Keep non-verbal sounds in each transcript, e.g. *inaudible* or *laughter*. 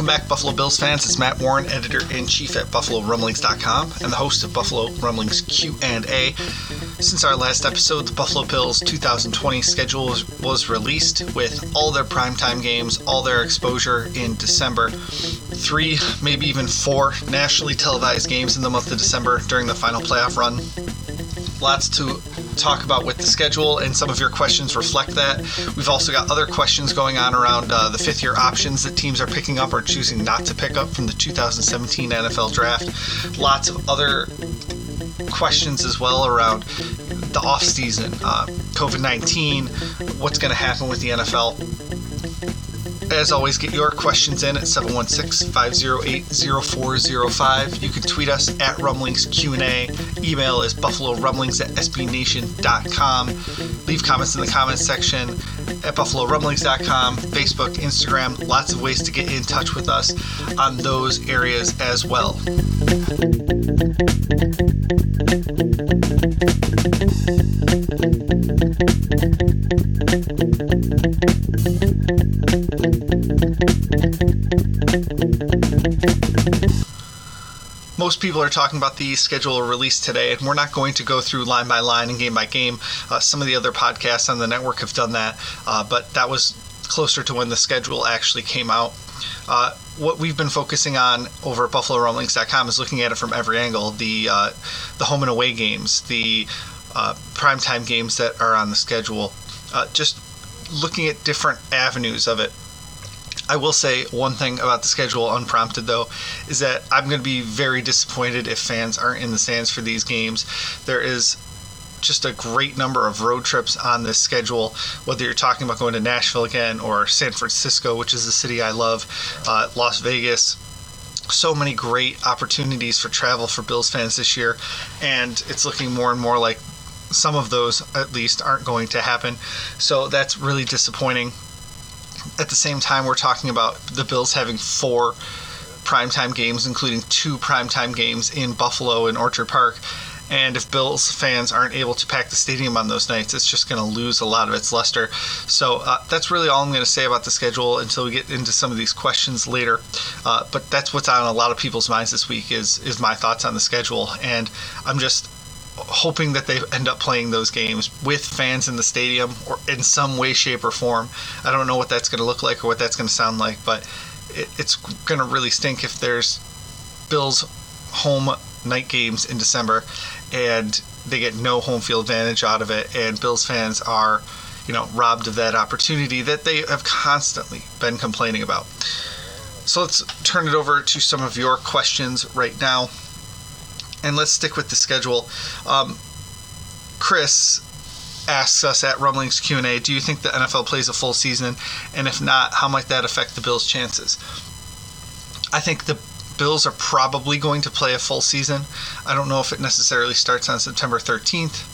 Welcome back, Buffalo Bills fans. It's Matt Warren, editor in chief at BuffaloRumblings.com, and the host of Buffalo Rumblings Q and A. Since our last episode, the Buffalo Bills 2020 schedule was, was released with all their primetime games, all their exposure in December. Three, maybe even four nationally televised games in the month of December during the final playoff run. Lots to talk about with the schedule, and some of your questions reflect that. We've also got other questions going on around uh, the fifth year options that teams are picking up or choosing not to pick up from the 2017 NFL draft. Lots of other questions as well around the offseason, uh, COVID 19, what's going to happen with the NFL. As always, get your questions in at 716-508-0405. You can tweet us at Rumblings Q&A. Email is buffalorumblings at sbnation.com. Leave comments in the comments section at buffalorumblings.com, Facebook, Instagram. Lots of ways to get in touch with us on those areas as well. Most people are talking about the schedule release today, and we're not going to go through line by line and game by game. Uh, some of the other podcasts on the network have done that, uh, but that was closer to when the schedule actually came out. Uh, what we've been focusing on over at BuffaloRumblings.com is looking at it from every angle: the uh, the home and away games, the uh, primetime games that are on the schedule, uh, just looking at different avenues of it. I will say one thing about the schedule, unprompted though, is that I'm going to be very disappointed if fans aren't in the stands for these games. There is just a great number of road trips on this schedule, whether you're talking about going to Nashville again or San Francisco, which is the city I love, uh, Las Vegas. So many great opportunities for travel for Bills fans this year, and it's looking more and more like some of those, at least, aren't going to happen. So that's really disappointing at the same time, we're talking about the Bills having four primetime games, including two primetime games in Buffalo and Orchard Park. And if Bills fans aren't able to pack the stadium on those nights, it's just going to lose a lot of its luster. So uh, that's really all I'm going to say about the schedule until we get into some of these questions later. Uh, but that's what's on a lot of people's minds this week is is my thoughts on the schedule, and I'm just hoping that they end up playing those games with fans in the stadium or in some way, shape, or form. I don't know what that's going to look like or what that's going to sound like, but it, it's going to really stink if there's Bills home night games in December and they get no home field advantage out of it, and Bills fans are, you know, robbed of that opportunity that they have constantly been complaining about. So let's turn it over to some of your questions right now and let's stick with the schedule. Um, Chris asks us at Rumblings Q and A: Do you think the NFL plays a full season? And if not, how might that affect the Bills' chances? I think the Bills are probably going to play a full season. I don't know if it necessarily starts on September 13th.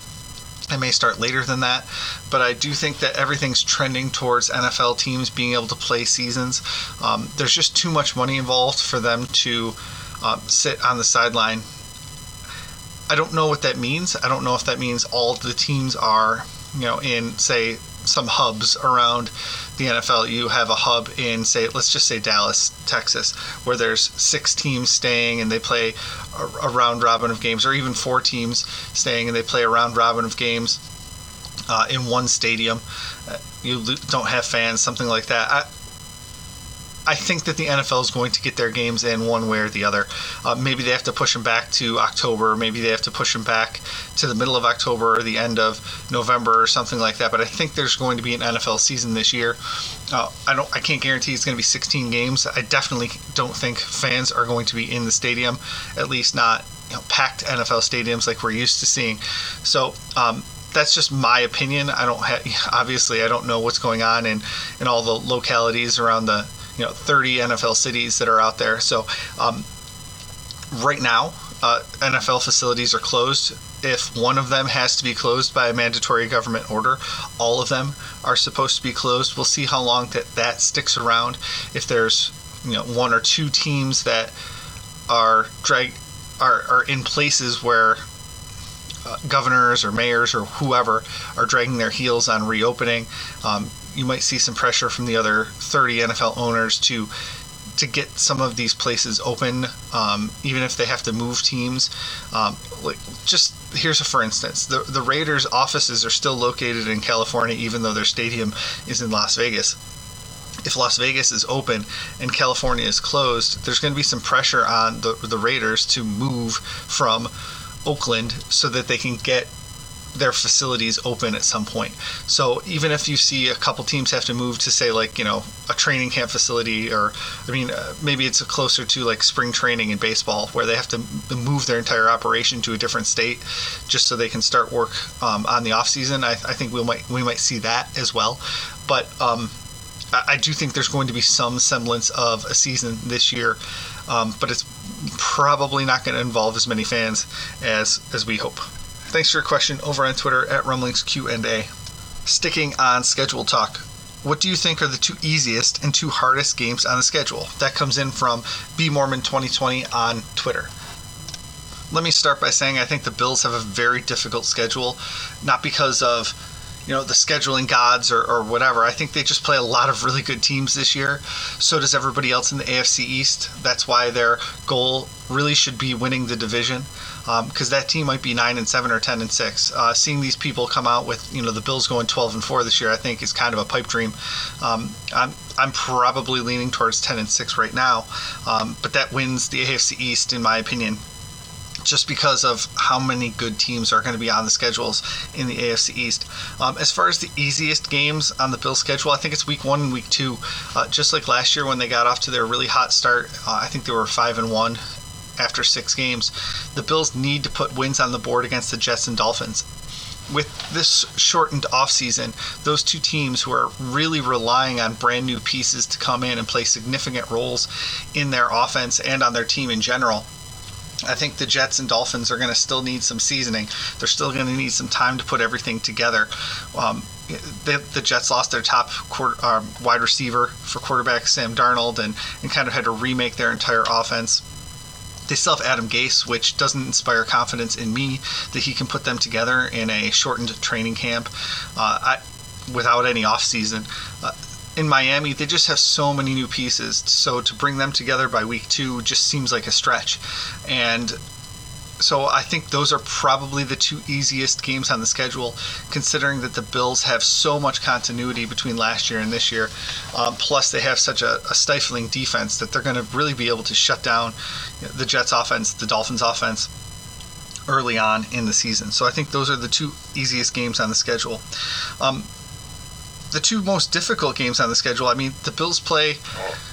It may start later than that, but I do think that everything's trending towards NFL teams being able to play seasons. Um, there's just too much money involved for them to um, sit on the sideline I don't know what that means. I don't know if that means all the teams are, you know, in say some hubs around the NFL. You have a hub in, say, let's just say Dallas, Texas, where there's six teams staying and they play a, round robin of games, or even four teams staying and they play a round robin of games uh, in one stadium. Uh, you don't have fans, something like that. I, I think that the NFL is going to get their games in one way or the other. Uh, maybe they have to push them back to October. Maybe they have to push them back to the middle of October or the end of November or something like that. But I think there's going to be an NFL season this year. Uh, I don't. I can't guarantee it's going to be 16 games. I definitely don't think fans are going to be in the stadium, at least not you know, packed NFL stadiums like we're used to seeing. So. Um, that's just my opinion. I don't have, obviously I don't know what's going on in, in all the localities around the you know 30 NFL cities that are out there. So um, right now, uh, NFL facilities are closed. If one of them has to be closed by a mandatory government order, all of them are supposed to be closed. We'll see how long that that sticks around. If there's you know one or two teams that are drag are, are in places where uh, governors or mayors or whoever are dragging their heels on reopening. Um, you might see some pressure from the other 30 NFL owners to to get some of these places open, um, even if they have to move teams. Um, like just here's a for instance: the the Raiders' offices are still located in California, even though their stadium is in Las Vegas. If Las Vegas is open and California is closed, there's going to be some pressure on the the Raiders to move from Oakland so that they can get their facilities open at some point. So even if you see a couple teams have to move to say like you know a training camp facility, or I mean uh, maybe it's closer to like spring training in baseball where they have to move their entire operation to a different state just so they can start work um, on the off season. I, I, think we might we might see that as well, but um, I, I, do think there's going to be some semblance of a season this year, um, but it's probably not going to involve as many fans as as we hope. Thanks for your question over on Twitter at Rumblings Q&A. Sticking on schedule talk. What do you think are the two easiest and two hardest games on the schedule? That comes in from B Mormon 2020 on Twitter. Let me start by saying I think the Bills have a very difficult schedule, not because of you know the scheduling gods or, or whatever. I think they just play a lot of really good teams this year. So does everybody else in the AFC East. That's why their goal really should be winning the division because um, that team might be nine and seven or ten and six. Uh, seeing these people come out with you know the Bills going twelve and four this year, I think is kind of a pipe dream. Um, I'm I'm probably leaning towards ten and six right now, um, but that wins the AFC East in my opinion. Just because of how many good teams are going to be on the schedules in the AFC East. Um, as far as the easiest games on the Bills schedule, I think it's week one and week two. Uh, just like last year when they got off to their really hot start, uh, I think they were five and one after six games. The Bills need to put wins on the board against the Jets and Dolphins. With this shortened offseason, those two teams who are really relying on brand new pieces to come in and play significant roles in their offense and on their team in general, I think the Jets and Dolphins are going to still need some seasoning. They're still going to need some time to put everything together. Um, the, the, Jets lost their top quarter, um, wide receiver for quarterback Sam Darnold and, and kind of had to remake their entire offense. They still have Adam Gase, which doesn't inspire confidence in me that he can put them together in a shortened training camp uh, I, without any offseason. Uh, in Miami, they just have so many new pieces. So to bring them together by week two just seems like a stretch. And so I think those are probably the two easiest games on the schedule, considering that the Bills have so much continuity between last year and this year. Um, plus, they have such a, a, stifling defense that they're going to really be able to shut down the Jets' offense, the Dolphins' offense early on in the season. So I think those are the two easiest games on the schedule. Um, the two most difficult games on the schedule. I mean, the Bills play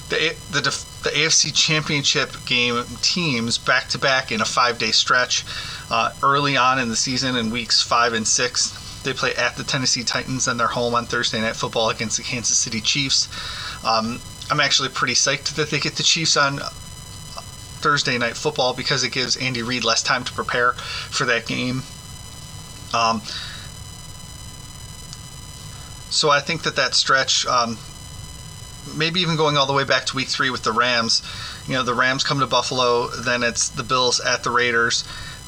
the the the AFC Championship game teams back to back in a five day stretch. Uh, early on in the season, in weeks five and six, they play at the Tennessee Titans and they're home on Thursday Night Football against the Kansas City Chiefs. Um, I'm actually pretty psyched that they get the Chiefs on Thursday Night Football because it gives Andy Reid less time to prepare for that game. Um, so I think that that stretch, um, maybe even going all the way back to week three with the Rams, you know, the Rams come to Buffalo, then it's the Bills at the Raiders,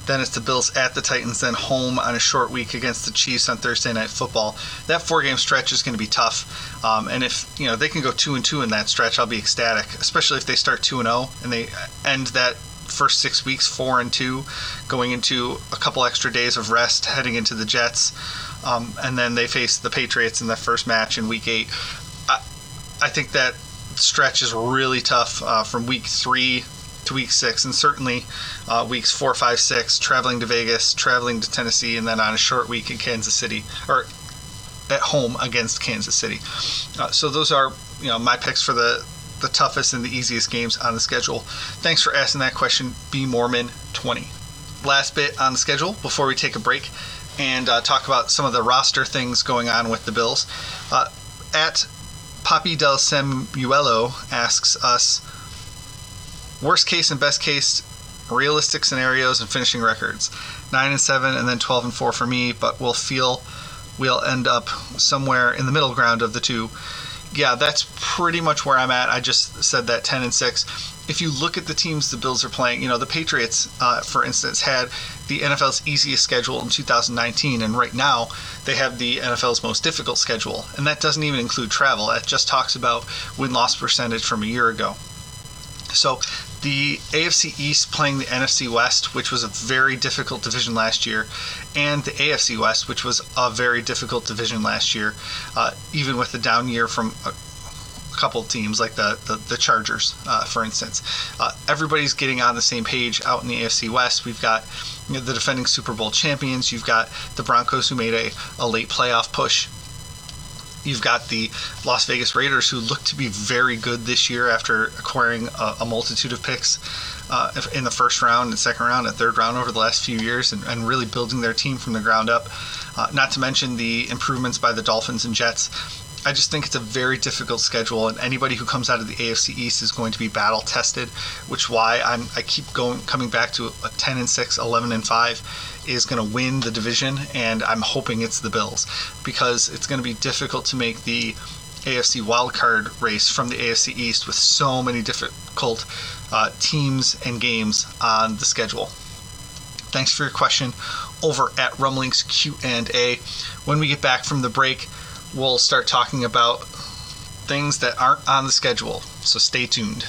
Then it's the Bills at the Titans, then home on a short week against the Chiefs on Thursday Night Football. That four-game stretch is going to be tough, um, and if you know they can go two and two in that stretch, I'll be ecstatic. Especially if they start two and zero and they end that first six weeks four and two, going into a couple extra days of rest, heading into the Jets, um, and then they face the Patriots in the first match in Week Eight. I, I think that stretch is really tough uh, from Week Three to Week Six, and certainly uh, weeks four, five, six, traveling to Vegas, traveling to Tennessee, and then on a short week in Kansas City or at home against Kansas City. Uh, so those are you know my picks for the the toughest and the easiest games on the schedule. Thanks for asking that question, B Mormon 20. Last bit on the schedule before we take a break and uh, talk about some of the roster things going on with the Bills. Uh, at Papi del Semuelo asks us worst case and best case realistic scenarios and finishing records. 9 and 7 and then 12 and 4 for me, but we'll feel we'll end up somewhere in the middle ground of the two yeah, that's pretty much where I'm at. I just said that 10 and 6. If you look at the teams the Bills are playing, you know, the Patriots, uh, for instance, had the NFL's easiest schedule in 2019, and right now they have the NFL's most difficult schedule. And that doesn't even include travel, that just talks about win loss percentage from a year ago. So the AFC East playing the NFC West, which was a very difficult division last year, and the AFC West, which was a very difficult division last year, uh, even with the down year from a couple teams like the, the, the Chargers, uh, for instance. Uh, everybody's getting on the same page out in the AFC West. We've got you know, the defending Super Bowl champions, you've got the Broncos who made a, a late playoff push. You've got the Las Vegas Raiders, who look to be very good this year after acquiring a, a multitude of picks uh, in the first round and second round and third round over the last few years and, and really building their team from the ground up. Uh, not to mention the improvements by the Dolphins and Jets. I just think it's a very difficult schedule, and anybody who comes out of the AFC East is going to be battle tested, which why I'm I keep going coming back to a 10 and 6, 11 and 5 is going to win the division, and I'm hoping it's the Bills because it's going to be difficult to make the AFC wildcard race from the AFC East with so many difficult uh, teams and games on the schedule. Thanks for your question over at Rumblings Q and A. When we get back from the break, we'll start talking about things that aren't on the schedule. So stay tuned.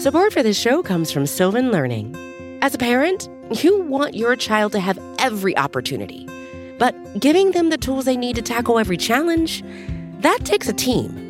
Support for this show comes from Sylvan Learning. As a parent, you want your child to have every opportunity, but giving them the tools they need to tackle every challenge, that takes a team.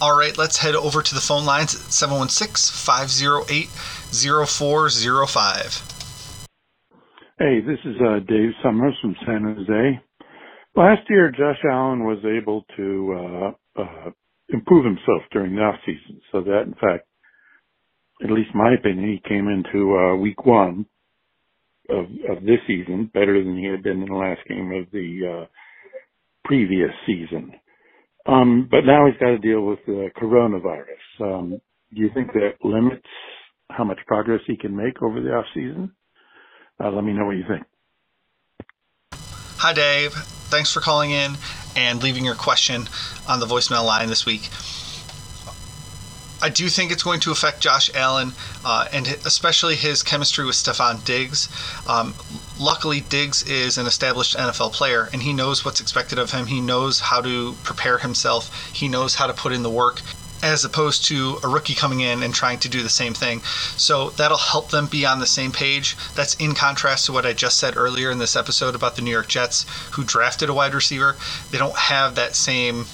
All right, let's head over to the phone lines at 716 508 0405. Hey, this is uh, Dave Summers from San Jose. Last year, Josh Allen was able to uh, uh, improve himself during the off season, so that in fact, at least my opinion, he came into uh, week one of, of this season better than he had been in the last game of the uh, previous season. Um, but now he's got to deal with the coronavirus. Um, do you think that limits how much progress he can make over the off season? Uh, let me know what you think. Hi, Dave. Thanks for calling in and leaving your question on the voicemail line this week. I do think it's going to affect Josh Allen uh, and especially his chemistry with Stefon Diggs. Um, luckily, Diggs is an established NFL player and he knows what's expected of him. He knows how to prepare himself, he knows how to put in the work. As opposed to a rookie coming in and trying to do the same thing. So that'll help them be on the same page. That's in contrast to what I just said earlier in this episode about the New York Jets, who drafted a wide receiver. They don't have that same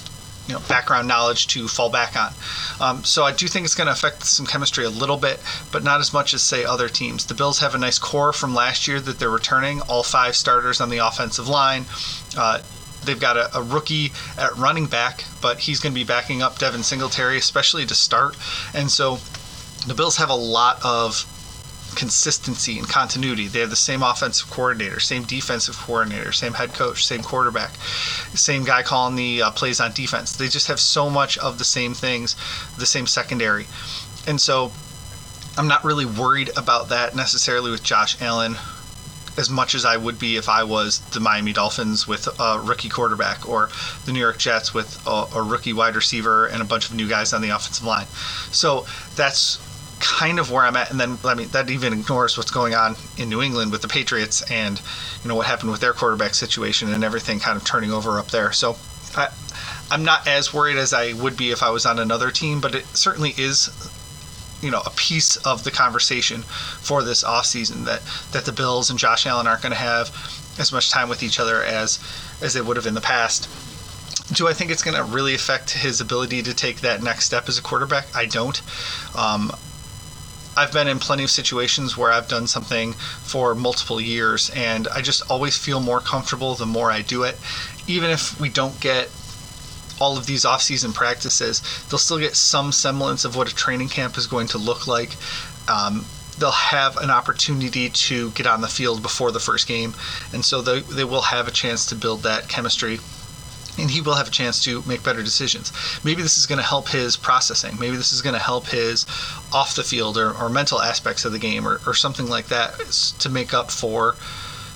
you know background knowledge to fall back on. Um, so I do think it's going to affect some chemistry a little bit, but not as much as say other teams. The Bills have a nice core from last year that they're returning, all five starters on the offensive line. Uh, they've got a, a, rookie at running back, but he's going to be backing up Devin Singletary, especially to start. And so the Bills have a lot of consistency and continuity. They have the same offensive coordinator, same defensive coordinator, same head coach, same quarterback, same guy calling the uh, plays on defense. They just have so much of the same things, the same secondary. And so I'm not really worried about that necessarily with Josh Allen as much as I would be if I was the Miami Dolphins with a rookie quarterback or the New York Jets with a, a rookie wide receiver and a bunch of new guys on the offensive line. So that's kind of where I'm at. And then, I mean, that even ignores what's going on in New England with the Patriots and, you know, what happened with their quarterback situation and everything kind of turning over up there. So I, I'm not as worried as I would be if I was on another team, but it certainly is you know a piece of the conversation for this offseason that that the Bills and Josh Allen aren't going to have as much time with each other as as they would have in the past. Do I think it's going to really affect his ability to take that next step as a quarterback? I don't. Um, I've been in plenty of situations where I've done something for multiple years, and I just always feel more comfortable the more I do it. Even if we don't get all of these off-season practices, they'll still get some semblance of what a training camp is going to look like. Um, they'll have an opportunity to get on the field before the first game, and so they, they will have a chance to build that chemistry and he will have a chance to make better decisions. Maybe this is going to help his processing. Maybe this is going to help his off the field or, or mental aspects of the game or, or something like that to make up for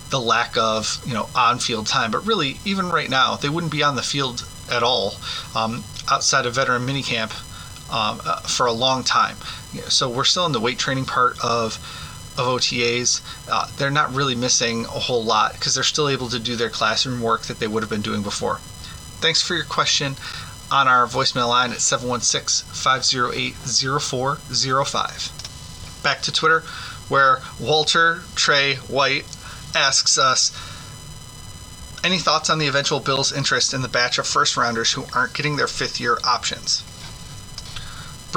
the lack of you know on field time. But really, even right now, they wouldn't be on the field at all um, outside of veteran minicamp um, uh, for a long time. So we're still in the weight training part of of OTAs. Uh, they're not really missing a whole lot because they're still able to do their classroom work that they would have been doing before. Thanks for your question on our voicemail line at 716 508 0405. Back to Twitter, where Walter Trey White asks us any thoughts on the eventual Bills' interest in the batch of first rounders who aren't getting their fifth year options?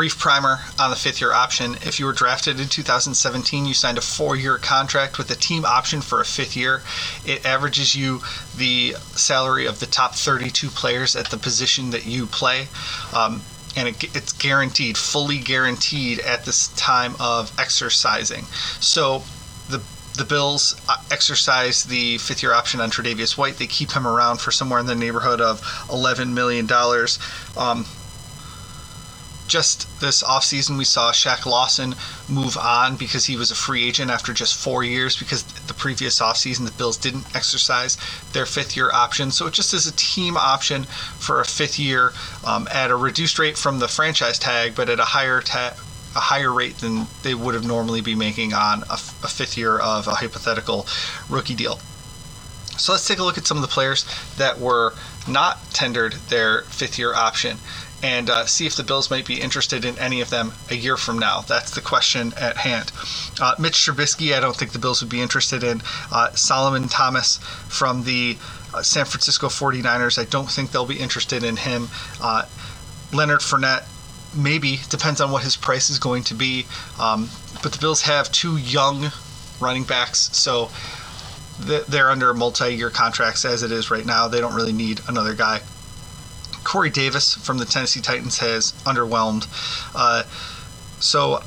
Brief primer on the fifth year option. If you were drafted in 2017, you signed a four year contract with a team option for a fifth year. It averages you the salary of the top 32 players at the position that you play. Um, and it, it's guaranteed, fully guaranteed at this time of exercising. So the the Bills uh, exercise the fifth year option on Tre'Davious White. They keep him around for somewhere in the neighborhood of $11 million. Um, just this offseason, we saw Shaq Lawson move on because he was a free agent after just four years because the previous offseason, the Bills didn't exercise their fifth year option. So it just is a team option for a fifth year um, at a reduced rate from the franchise tag, but at a higher a higher rate than they would have normally be making on a, a, fifth year of a hypothetical rookie deal. So let's take a look at some of the players that were not tendered their fifth year option and uh, see if the Bills might be interested in any of them a year from now. That's the question at hand. Uh, Mitch Trubisky, I don't think the Bills would be interested in. Uh, Solomon Thomas from the uh, San Francisco 49ers, I don't think they'll be interested in him. Uh, Leonard Fournette, maybe, depends on what his price is going to be. Um, but the Bills have two young running backs, so they're under multi-year contracts as it is right now. They don't really need another guy. Corey Davis from the Tennessee Titans has underwhelmed. Uh, so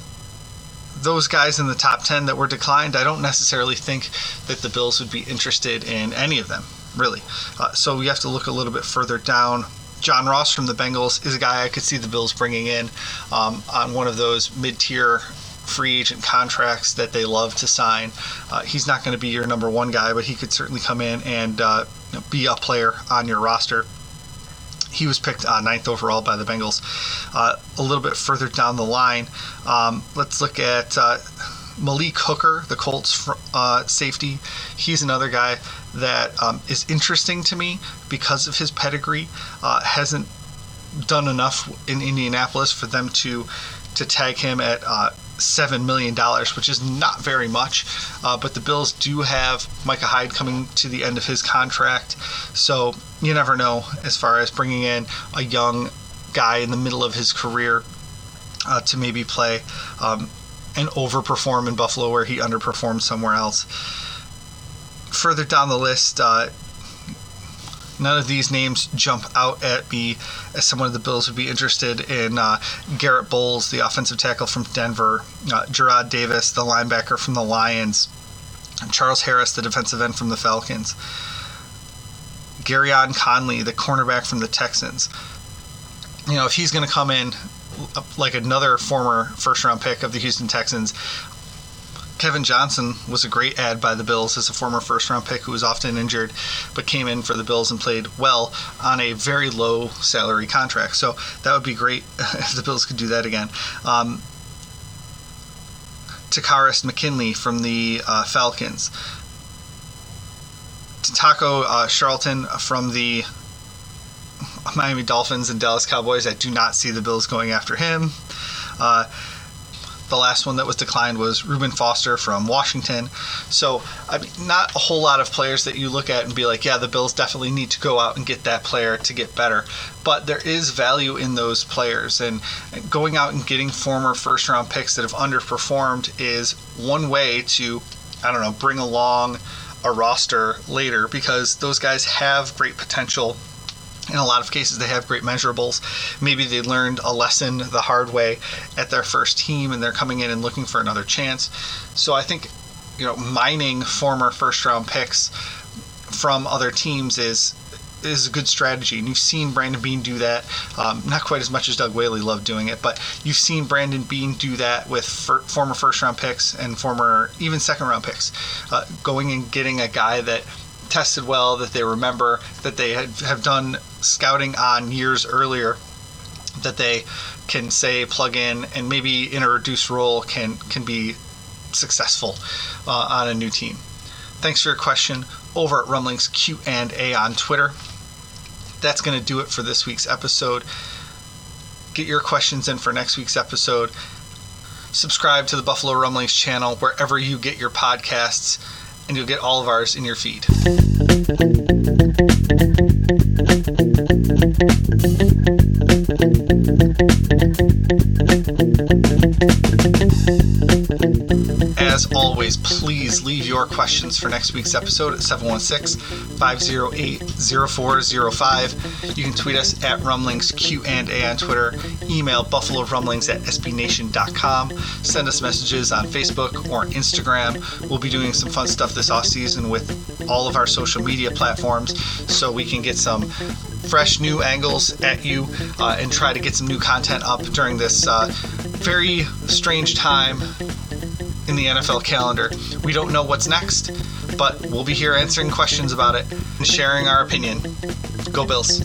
those guys in the top 10 that were declined, I don't necessarily think that the Bills would be interested in any of them, really. Uh, so we have to look a little bit further down. John Ross from the Bengals is a guy I could see the Bills bringing in um, on one of those mid tier free agent contracts that they love to sign. Uh, he's not going to be your number one guy, but he could certainly come in and uh, be a player on your roster. He was picked uh, ninth overall by the Bengals. Uh, a little bit further down the line, um, let's look at uh, Malik Hooker, the Colts uh, safety. He's another guy that um, is interesting to me because of his pedigree. Uh, hasn't done enough in Indianapolis for them to to tag him at uh, seven million dollars, which is not very much. Uh, but the Bills do have Micah Hyde coming to the end of his contract, so you never know as far as bringing in a young guy in the middle of his career uh, to maybe play um, and overperform in Buffalo where he underperformed somewhere else. Further down the list, uh, none of these names jump out at me as someone of the Bills would be interested in uh, Garett Bolles, the offensive tackle from Denver, uh, Jarrad Davis, the linebacker from the Lions, Charles Harris, the defensive end from the Falcons, Gareon Conley, the cornerback from the Texans. You know, if he's going to come in like another former first round pick of the Houston Texans, Kevin Johnson was a great add by the Bills as a former first round pick who was often injured, but came in for the Bills and played well on a very low salary contract. So that would be great *laughs* if the Bills could do that again. Um, Takkarist McKinley from the uh, Falcons. Taco uh, Charlton from the *laughs* Miami Dolphins and Dallas Cowboys. I do not see the Bills going after him. Uh, the last one that was declined was Reuben Foster from Washington. So, I mean, not a whole lot of players that you look at and be like, yeah, the Bills definitely need to go out and get that player to get better. But there is value in those players. And going out and getting former first round picks that have underperformed is one way to, I don't know, bring along a roster later because those guys have great potential in a lot of cases they have great measurables. Maybe they learned a lesson the hard way at their first team and they're coming in and looking for another chance. So i think you know mining former first round picks from other teams is is a good strategy. And you've seen brandon Beane do that. Um, not quite as much as doug whaley loved doing it but you've seen brandon Beane do that with former first round picks and former even second round picks. Uh, going and getting a guy that tested well, that they remember, that they had, have done scouting on years earlier, that they can say plug in and maybe in a reduced role can can be successful uh, on a new team. Thanks for your question over at Rumblings Q and A on Twitter. That's going to do it for this week's episode. Get your questions in for next week's episode. Subscribe to the Buffalo Rumblings channel wherever you get your podcasts and you'll get all of ours in your feed. As always, please leave your questions for next week's episode at 716 508 0405. You can tweet us at Rumblings Q&A on Twitter, email Buffalo Rumblings at SBNation.com, send us messages on Facebook or Instagram. We'll be doing some fun stuff this off season with all of our social media platforms so we can get some fresh new angles at you uh, and try to get some new content up during this uh, very strange time in the NFL calendar. We don't know what's next, but we'll be here answering questions about it and sharing our opinion. Go Bills.